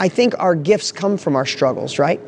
I think our gifts come from our struggles, right?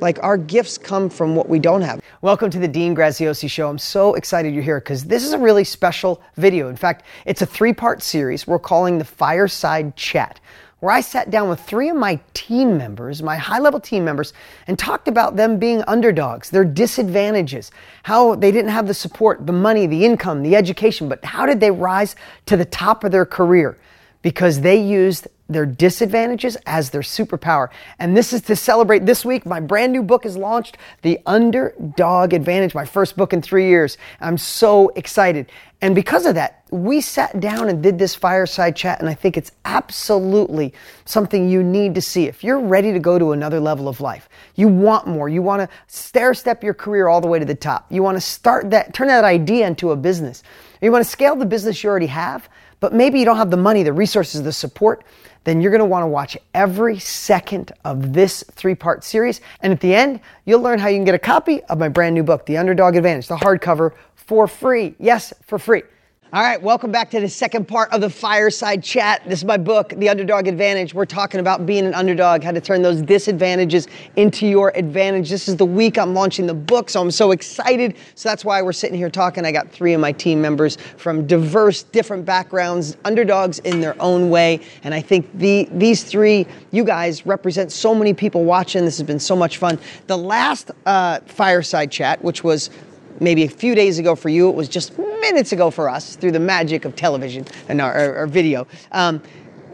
Like our gifts come from what we don't have. Welcome to the Dean Graziosi Show. I'm so excited you're here because this is a really special video. In fact, it's a three part series we're calling the Fireside Chat, where I sat down with three of my team members, my high level team members, and talked about them being underdogs, their disadvantages, how they didn't have the support, the money, the income, the education, but how did they rise to the top of their career? Because they used their disadvantages as their superpower. And this is to celebrate this week. My brand new book is launched, The Underdog Advantage, my first book in three years. I'm so excited. And because of that, we sat down and did this fireside chat, and I think it's absolutely something you need to see. If you're ready to go to another level of life, you want more, you want to stair step your career all the way to the top, you want to start that, turn that idea into a business, you want to scale the business you already have, but maybe you don't have the money, the resources, the support then you're to want to watch every second of this three part series. And at the end, you'll learn how you can get a copy of my brand new book, The Underdog Advantage, the hardcover, for free. Yes, for free. All right, welcome back to the second part of the fireside chat. This is my book, The Underdog Advantage. We're talking about being an underdog, how to turn those disadvantages into your advantage. This is the week I'm launching the book, so I'm so excited. So that's why we're sitting here talking. I got three of my team members from diverse, different backgrounds, underdogs in their own way. And I think the, these three, you guys, represent so many people watching. This has been so much fun. The last uh, fireside chat, which was maybe a few days ago for you, it was just minutes ago for us through the magic of television and our, our, our video. Um,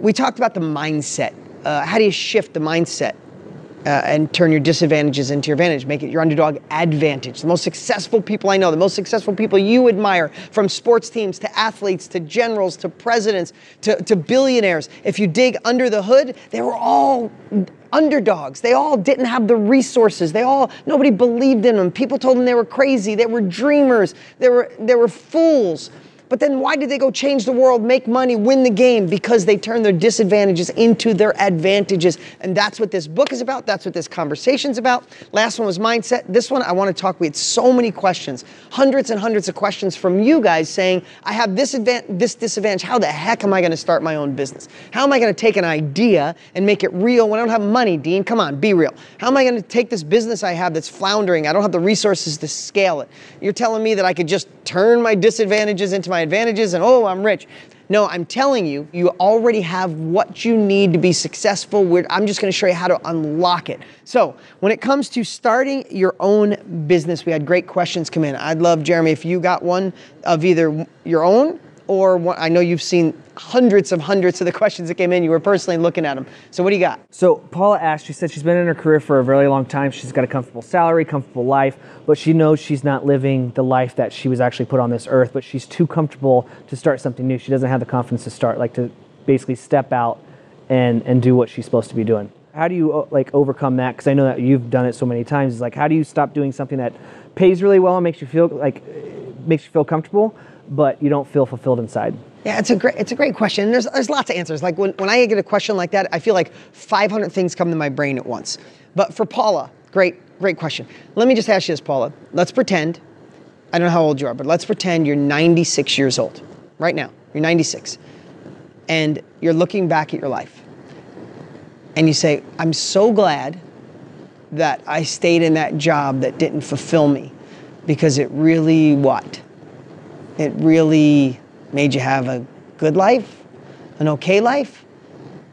we talked about the mindset. Uh, how do you shift the mindset uh, and turn your disadvantages into your advantage? Make it your underdog advantage. The most successful people I know, the most successful people you admire, from sports teams to athletes to generals to presidents to, to billionaires, if you dig under the hood, they were all underdogs. They all didn't have the resources. They all nobody believed in them. People told them they were crazy. They were dreamers. They were they were fools. But then why did they go change the world, make money, win the game? Because they turned their disadvantages into their advantages. And that's what this book is about. That's what this conversation's about. Last one was mindset. This one I want to talk. We had so many questions, hundreds and hundreds of questions from you guys saying, I have this advantage, this disadvantage. How the heck am I going to start my own business? How am I going to take an idea and make it real when I don't have money, Dean? Come on, be real. How am I going to take this business I have that's floundering? I don't have the resources to scale it. You're telling me that I could just turn my disadvantages into my advantages and oh, I'm rich. No, I'm telling you, you already have what you need to be successful. We're, I'm just to show you how to unlock it. So, when it comes to starting your own business, we had great questions come in. I'd love, Jeremy, if you got one of either your own or one, I know you've seen hundreds of hundreds of the questions that came in. You were personally looking at them. So what do you got? So Paula asked, she said she's been in her career for a very long time. She's got a comfortable salary, comfortable life, but she knows she's not living the life that she was actually put on this earth, but she's too comfortable to start something new. She doesn't have the confidence to start, like to basically step out and, and do what she's supposed to be doing. How do you uh, like overcome that? Because I know that you've done it so many times. Is like, how do you stop doing something that pays really well and makes you feel like makes you feel comfortable, but you don't feel fulfilled inside? Yeah, it's a great it's a great question. There's there's lots of answers. Like when, when I get a question like that, I feel like 500 things come to my brain at once. But for Paula, great great question. Let me just ask you this, Paula. Let's pretend I don't know how old you are, but let's pretend you're 96 years old right now. You're 96, and you're looking back at your life, and you say, "I'm so glad that I stayed in that job that didn't fulfill me, because it really what? It really made you have a good life, an okay life.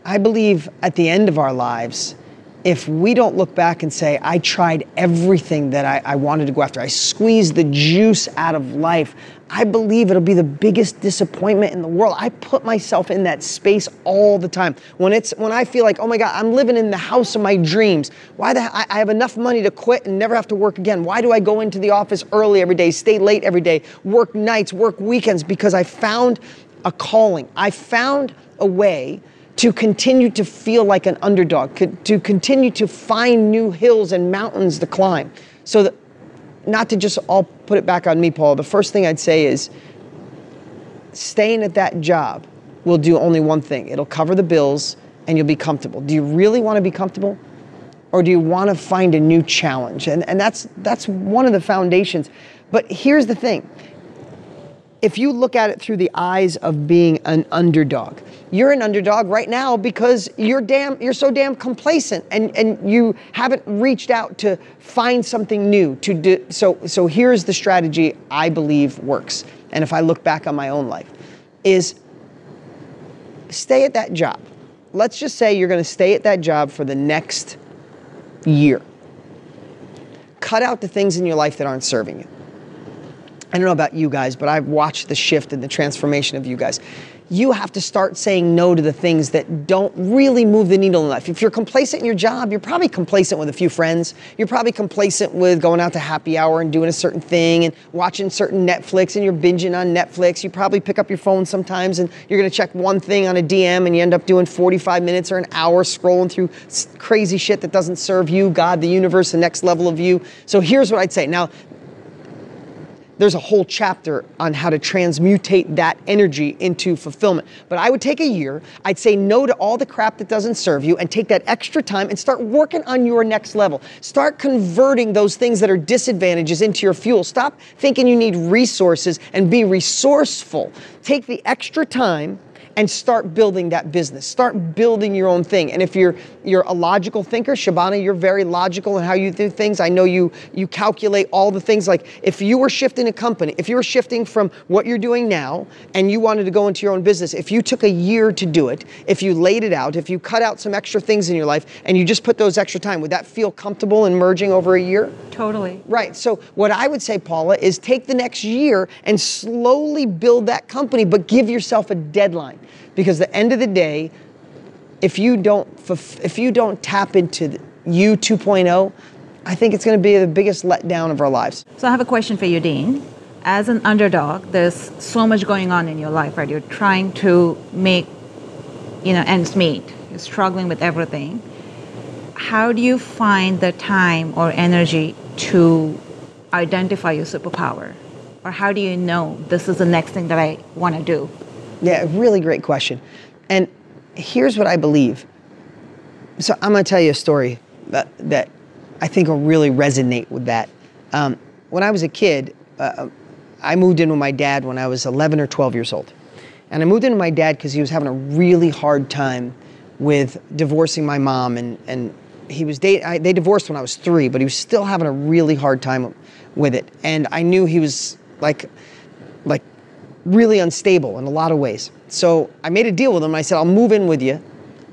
I believe at the end of our lives, if we don't look back and say, I tried everything that I, I, wanted to go after, I squeezed the juice out of life, I believe it'll be the biggest disappointment in the world. I put myself in that space all the time. When it's when I feel like, oh my God, I'm living in the house of my dreams. Why the I, I have enough money to quit and never have to work again. Why do I go into the office early every day, stay late every day, work nights, work weekends? Because I found a calling. I found a way to continue to feel like an underdog, to continue to find new hills and mountains to climb. So that, not to just all put it back on me, Paul, the first thing I'd say is staying at that job will do only one thing it'll cover the bills and you'll be comfortable. Do you really want to be comfortable? Or do you want to find a new challenge? And, and that's, that's one of the foundations. But here's the thing if you look at it through the eyes of being an underdog, you're an underdog right now because you're damn you're so damn complacent and and you haven't reached out to find something new to do. So so here's the strategy I believe works. And if I look back on my own life is stay at that job. Let's just say you're going to stay at that job for the next year. Cut out the things in your life that aren't serving you I don't know about you guys, but I've watched the shift and the transformation of you guys. You have to start saying no to the things that don't really move the needle in life. If you're complacent in your job, you're probably complacent with a few friends. You're probably complacent with going out to happy hour and doing a certain thing and watching certain Netflix and you're binging on Netflix. You probably pick up your phone sometimes and you're gonna check one thing on a DM and you end up doing 45 minutes or an hour scrolling through crazy shit that doesn't serve you, God, the universe, the next level of you. So here's what I'd say. Now, there's a whole chapter on how to transmutate that energy into fulfillment. But I would take a year, I'd say no to all the crap that doesn't serve you, and take that extra time and start working on your next level. Start converting those things that are disadvantages into your fuel. Stop thinking you need resources and be resourceful. Take the extra time and start building that business. Start building your own thing. And if you're you're a logical thinker, Shabana, you're very logical in how you do things. I know you you calculate all the things. Like if you were shifting a company, if you were shifting from what you're doing now and you wanted to go into your own business, if you took a year to do it, if you laid it out, if you cut out some extra things in your life and you just put those extra time, would that feel comfortable in merging over a year? Totally. Right. So what I would say, Paula, is take the next year and slowly build that company, but give yourself a deadline because the end of the day, if you don't if you don't tap into you 2.0, I think it's going to be the biggest letdown of our lives. So I have a question for you, Dean. As an underdog, there's so much going on in your life, right? You're trying to make, you know, ends meet. You're struggling with everything. How do you find the time or energy to identify your superpower? Or how do you know this is the next thing that I want to do? Yeah, really great question. And here's what I believe. So I'm going to tell you a story that, that I think will really resonate with that. Um, when I was a kid, uh, I moved in with my dad when I was 11 or 12 years old. And I moved in with my dad because he was having a really hard time with divorcing my mom. And, and he was date, I, they divorced when I was three, but he was still having a really hard time with it. And I knew he was like, like really unstable in a lot of ways. So I made a deal with him. I said, I'll move in with you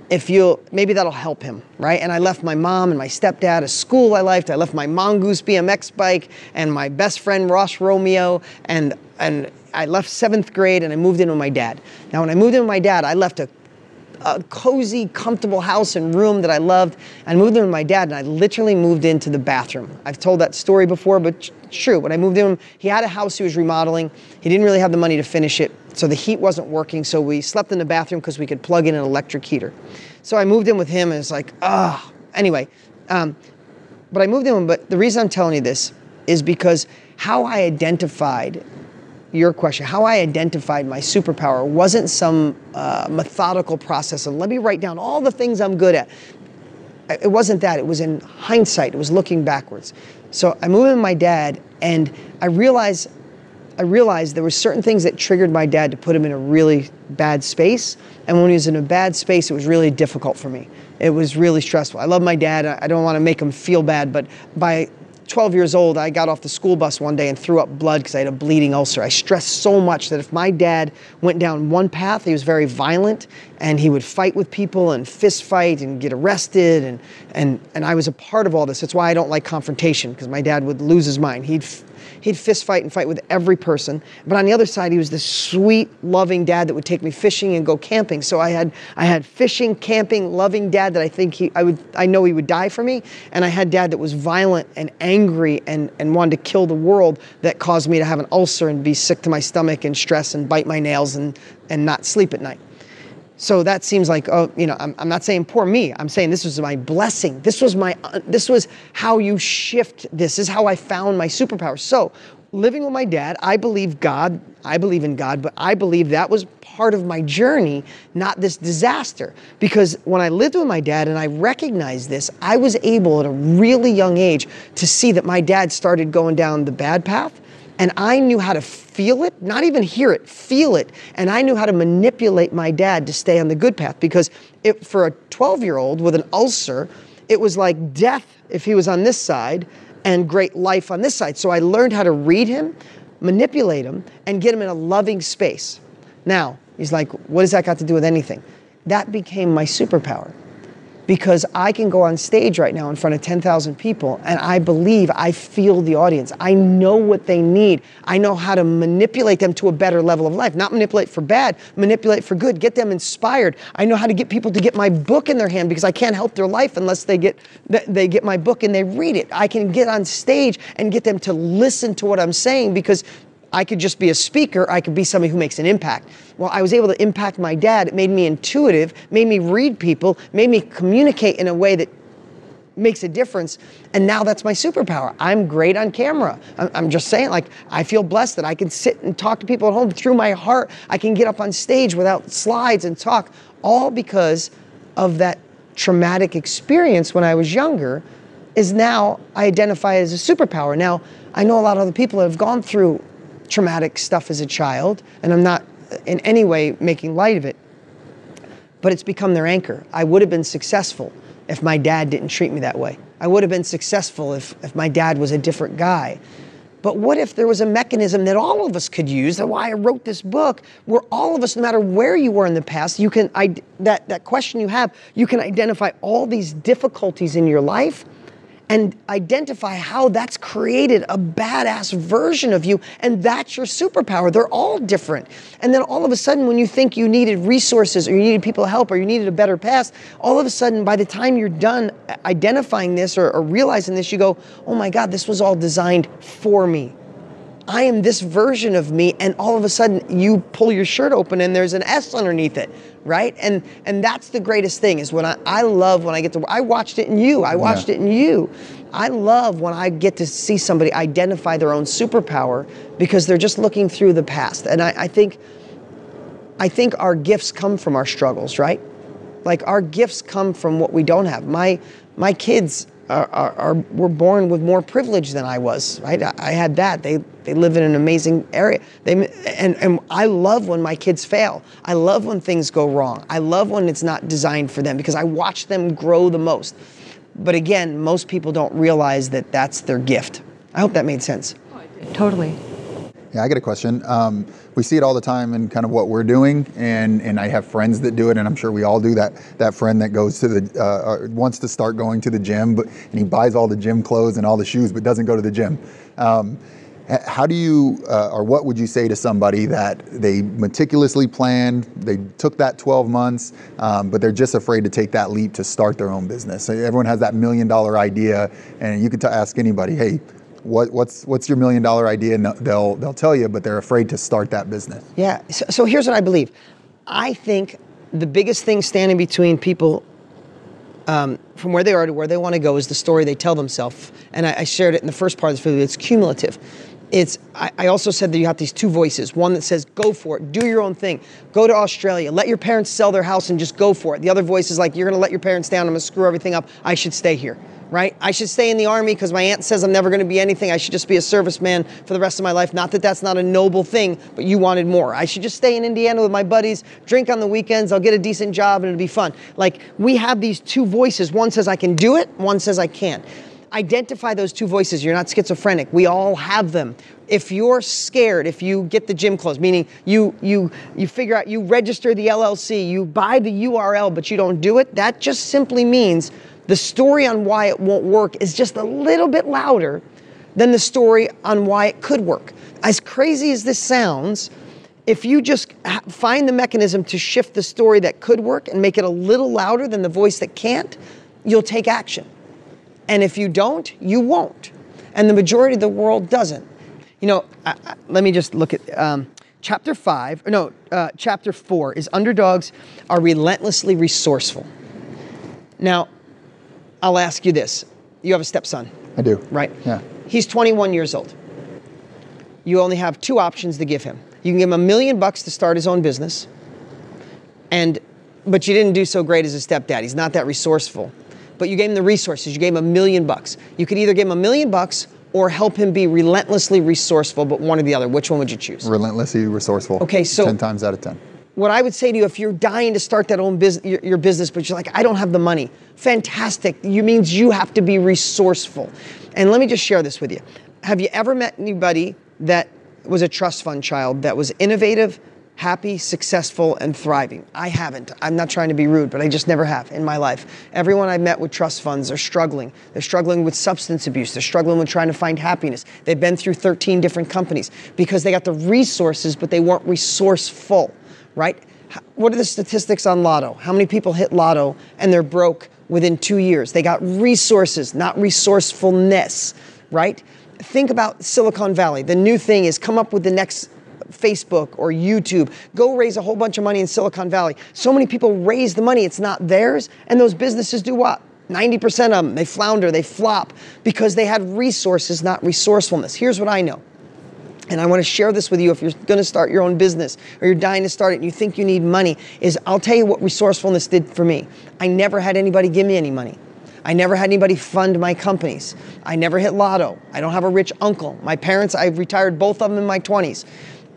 if you maybe that'll help him, right? And I left my mom and my stepdad, a school I liked. I left my mongoose BMX bike and my best friend Ross Romeo, and and I left seventh grade and I moved in with my dad. Now, when I moved in with my dad, I left a a cozy, comfortable house and room that I loved. I moved in with my dad, and I literally moved into the bathroom. I've told that story before, but it's true. When I moved in, he had a house he was remodeling. He didn't really have the money to finish it, so the heat wasn't working. So we slept in the bathroom because we could plug in an electric heater. So I moved in with him, and it's like, ah. Oh. Anyway, um, but I moved in. But the reason I'm telling you this is because how I identified your question, how I identified my superpower wasn't some uh, methodical process and let me write down all the things I'm good at. It wasn't that. It was in hindsight. It was looking backwards. So I moved with my dad, and I realized, I realized there were certain things that triggered my dad to put him in a really bad space. And when he was in a bad space, it was really difficult for me. It was really stressful. I love my dad. I don't want to make him feel bad, but by 12 years old, I got off the school bus one day and threw up blood because I had a bleeding ulcer. I stressed so much that if my dad went down one path, he was very violent and he would fight with people and fist fight and get arrested. And, and, and I was a part of all this. That's why I don't like confrontation because my dad would lose his mind. He'd he'd fist fight and fight with every person. But on the other side, he was this sweet, loving dad that would take me fishing and go camping. So I had I had fishing, camping, loving dad that I think he I would I know he would die for me, and I had dad that was violent and angry and and wanted to kill the world that caused me to have an ulcer and be sick to my stomach and stress and bite my nails and and not sleep at night. So that seems like, oh, you know, I'm, I'm not saying poor me. I'm saying this was my blessing. This was my, uh, this was how you shift this. this is how I found my superpower. So living with my dad, I believe God, I believe in God, but I believe that was part of my journey, not this disaster. Because when I lived with my dad and I recognized this, I was able at a really young age to see that my dad started going down the bad path And I knew how to feel it, not even hear it, feel it. And I knew how to manipulate my dad to stay on the good path because it, for a 12 year old with an ulcer, it was like death if he was on this side and great life on this side. So I learned how to read him, manipulate him, and get him in a loving space. Now, he's like, what does that got to do with anything? That became my superpower because I can go on stage right now in front of 10,000 people and I believe I feel the audience. I know what they need. I know how to manipulate them to a better level of life. Not manipulate for bad, manipulate for good, get them inspired. I know how to get people to get my book in their hand because I can't help their life unless they get they get my book and they read it. I can get on stage and get them to listen to what I'm saying because I could just be a speaker, I could be somebody who makes an impact. Well, I was able to impact my dad. It made me intuitive, made me read people, made me communicate in a way that makes a difference. And now that's my superpower. I'm great on camera. I'm just saying, like, I feel blessed that I can sit and talk to people at home through my heart. I can get up on stage without slides and talk, all because of that traumatic experience when I was younger. Is now I identify as a superpower. Now, I know a lot of other people that have gone through traumatic stuff as a child, and I'm not in any way making light of it, but it's become their anchor. I would have been successful if my dad didn't treat me that way. I would have been successful if, if my dad was a different guy. But what if there was a mechanism that all of us could use? That's why I wrote this book, where all of us, no matter where you were in the past, you can I, that that question you have, you can identify all these difficulties in your life and identify how that's created a badass version of you and that's your superpower. They're all different. And then all of a sudden when you think you needed resources or you needed people help or you needed a better past all of a sudden by the time you're done identifying this or, or realizing this you go oh my god this was all designed for me I am this version of me, and all of a sudden you pull your shirt open and there's an S underneath it, right? And and that's the greatest thing is when I, I love when I get to I watched it in you, I watched yeah. it in you. I love when I get to see somebody identify their own superpower because they're just looking through the past. And I, I think I think our gifts come from our struggles, right? Like our gifts come from what we don't have. My my kids are, are, are, were born with more privilege than I was. Right? I, I, had that. They they live in an amazing area. They and and I love when my kids fail. I love when things go wrong. I love when it's not designed for them because I watch them grow the most. But again, most people don't realize that that's their gift. I hope that made sense. Totally. Yeah, I get a question. Um, we see it all the time in kind of what we're doing, and and I have friends that do it, and I'm sure we all do that. That friend that goes to the uh, wants to start going to the gym, but and he buys all the gym clothes and all the shoes, but doesn't go to the gym. Um, how do you, uh, or what would you say to somebody that they meticulously planned, they took that 12 months, um, but they're just afraid to take that leap to start their own business? Everyone has that million dollar idea, and you could t- ask anybody, hey, what, what's what's your million dollar idea? They'll they'll tell you, but they're afraid to start that business. Yeah. So, so here's what I believe. I think the biggest thing standing between people um, from where they are to where they want to go is the story they tell themselves. And I, I, shared it in the first part of this video. It's cumulative. It's. I, I, also said that you have these two voices. One that says, "Go for it, do your own thing, go to Australia, let your parents sell their house and just go for it." The other voice is like, "You're going to let your parents down. I'm going to screw everything up. I should stay here." Right? I should stay in the army because my aunt says I'm never going to be anything. I should just be a serviceman for the rest of my life. Not that that's not a noble thing, but you wanted more. I should just stay in Indiana with my buddies, drink on the weekends, I'll get a decent job and it'll be fun. Like we have these two voices. One says I can do it, one says I can't. Identify those two voices. You're not schizophrenic. We all have them. If you're scared, if you get the gym closed, meaning you you you figure out you register the LLC, you buy the URL but you don't do it, that just simply means the story on why it won't work is just a little bit louder than the story on why it could work. As crazy as this sounds, if you just find the mechanism to shift the story that could work and make it a little louder than the voice that can't, you'll take action. And if you don't, you won't. And the majority of the world doesn't. You know, I, I, let me just look at um, chapter five, no, uh, chapter four is underdogs are relentlessly resourceful. Now, I'll ask you this. You have a stepson. I do. Right? Yeah. He's 21 years old. You only have two options to give him. You can give him a million bucks to start his own business, and but you didn't do so great as a stepdad. He's not that resourceful. But you gave him the resources. You gave him a million bucks. You could either give him a million bucks or help him be relentlessly resourceful, but one or the other? Which one would you choose? Relentlessly resourceful. Okay, so 10 times out of 10. What I would say to you, if you're dying to start that own business, your, your business, but you're like, I don't have the money, fantastic. You means you have to be resourceful. And let me just share this with you. Have you ever met anybody that was a trust fund child that was innovative, happy, successful, and thriving. I haven't. I'm not trying to be rude, but I just never have in my life. Everyone I've met with trust funds are struggling. They're struggling with substance abuse. They're struggling with trying to find happiness. They've been through 13 different companies because they got the resources, but they weren't resourceful, right? What are the statistics on lotto? How many people hit lotto and they're broke within two years? They got resources, not resourcefulness, right? Think about Silicon Valley. The new thing is come up with the next Facebook or YouTube. Go raise a whole bunch of money in Silicon Valley. So many people raise the money, it's not theirs, and those businesses do what? 90% of them, they flounder, they flop because they had resources, not resourcefulness. Here's what I know. And I want to share this with you if you're going to start your own business or you're dying to start it and you think you need money is I'll tell you what resourcefulness did for me. I never had anybody give me any money. I never had anybody fund my companies. I never hit lotto. I don't have a rich uncle. My parents, I retired both of them in my 20s.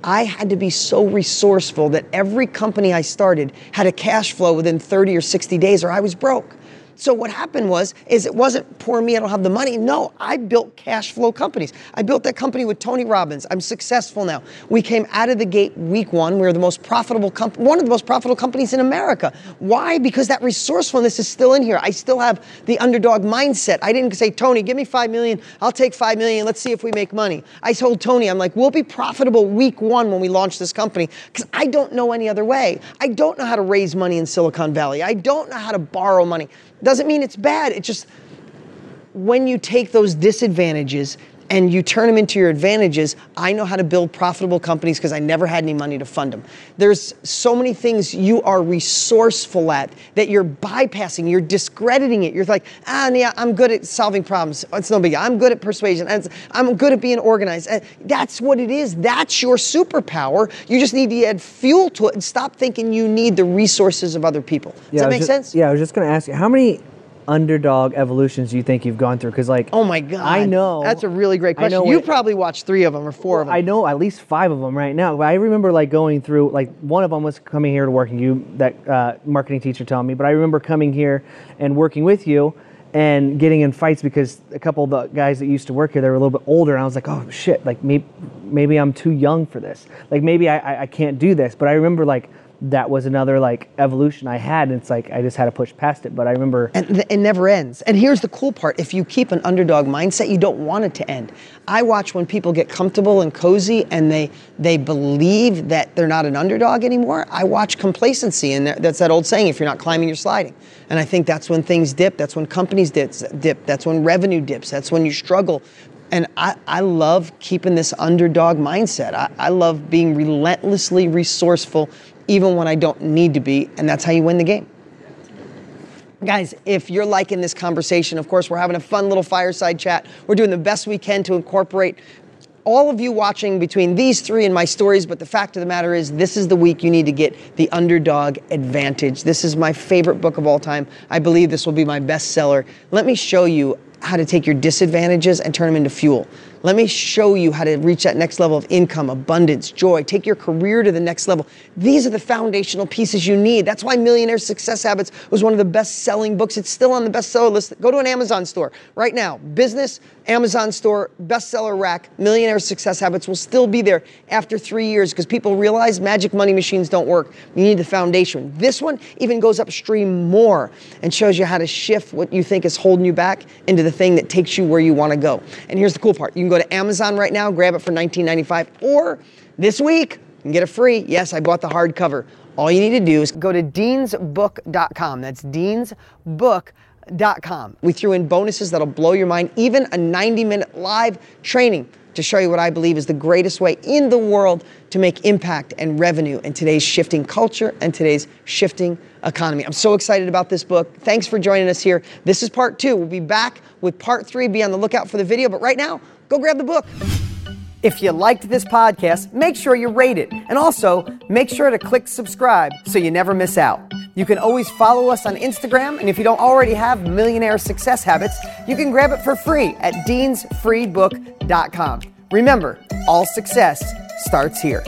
I had to be so resourceful that every company I started had a cash flow within 30 or 60 days or I was broke. So what happened was, is it wasn't poor me, I don't have the money. No, I built cash flow companies. I built that company with Tony Robbins. I'm successful now. We came out of the gate week one. We were the most profitable company, one of the most profitable companies in America. Why? Because that resourcefulness is still in here. I still have the underdog mindset. I didn't say, Tony, give me five million. I'll take five million. Let's see if we make money. I told Tony, I'm like, we'll be profitable week one when we launch this company because I don't know any other way. I don't know how to raise money in Silicon Valley. I don't know how to borrow money. Doesn't mean it's bad. It just, when you take those disadvantages and you turn them into your advantages, I know how to build profitable companies because I never had any money to fund them. There's so many things you are resourceful at that you're bypassing, you're discrediting it. You're like, ah, yeah, I'm good at solving problems. It's no big deal. I'm good at persuasion. I'm good at being organized. That's what it is. That's your superpower. You just need to add fuel to it and stop thinking you need the resources of other people. Does yeah, that make just, sense? Yeah, I was just going to ask you, how many underdog evolutions you think you've gone through? Because like, oh my god, I know that's a really great question. You probably watched three of them or four well, of them. I know at least five of them right now. But I remember like going through like one of them was coming here to work working you that uh, marketing teacher telling me. But I remember coming here and working with you and getting in fights because a couple of the guys that used to work here they were a little bit older and I was like oh shit like maybe maybe I'm too young for this like maybe I, I, I can't do this but I remember like that was another like evolution I had. And it's like I just had to push past it. But I remember. And th- it never ends. And here's the cool part if you keep an underdog mindset, you don't want it to end. I watch when people get comfortable and cozy and they, they believe that they're not an underdog anymore. I watch complacency. And that's that old saying if you're not climbing, you're sliding. And I think that's when things dip. That's when companies dip. dip. That's when revenue dips. That's when you struggle and I, I love keeping this underdog mindset. I, I love being relentlessly resourceful even when I don't need to be, and that's how you win the game. Guys, if you're liking this conversation, of course, we're having a fun little fireside chat. We're doing the best we can to incorporate all of you watching between these three and my stories, but the fact of the matter is, this is the week you need to get the underdog advantage. This is my favorite book of all time. I believe this will be my bestseller. Let me show you how to take your disadvantages and turn them into fuel. Let me show you how to reach that next level of income, abundance, joy, take your career to the next level. These are the foundational pieces you need. That's why Millionaire Success Habits was one of the best selling books. It's still on the bestseller list. Go to an Amazon store right now. Business, Amazon store, bestseller rack, Millionaire Success Habits will still be there after three years because people realize magic money machines don't work. You need the foundation. This one even goes upstream more and shows you how to shift what you think is holding you back into the thing that takes you where you want to go. And here's the cool part. You can go to Amazon right now, grab it for $19.95, or this week, get it free. Yes, I bought the hardcover. All you need to do is go to deansbook.com. That's deansbook.com. We threw in bonuses that'll blow your mind, even a 90 minute live training to show you what I believe is the greatest way in the world to make impact and revenue in today's shifting culture and today's shifting economy. I'm so excited about this book. Thanks for joining us here. This is part two. We'll be back with part three. Be on the lookout for the video. But right now, go grab the book. If you liked this podcast, make sure you rate it. And also, make sure to click subscribe so you never miss out. You can always follow us on Instagram, and if you don't already have Millionaire Success Habits, you can grab it for free at deansfreebook.com. Remember, all success starts here.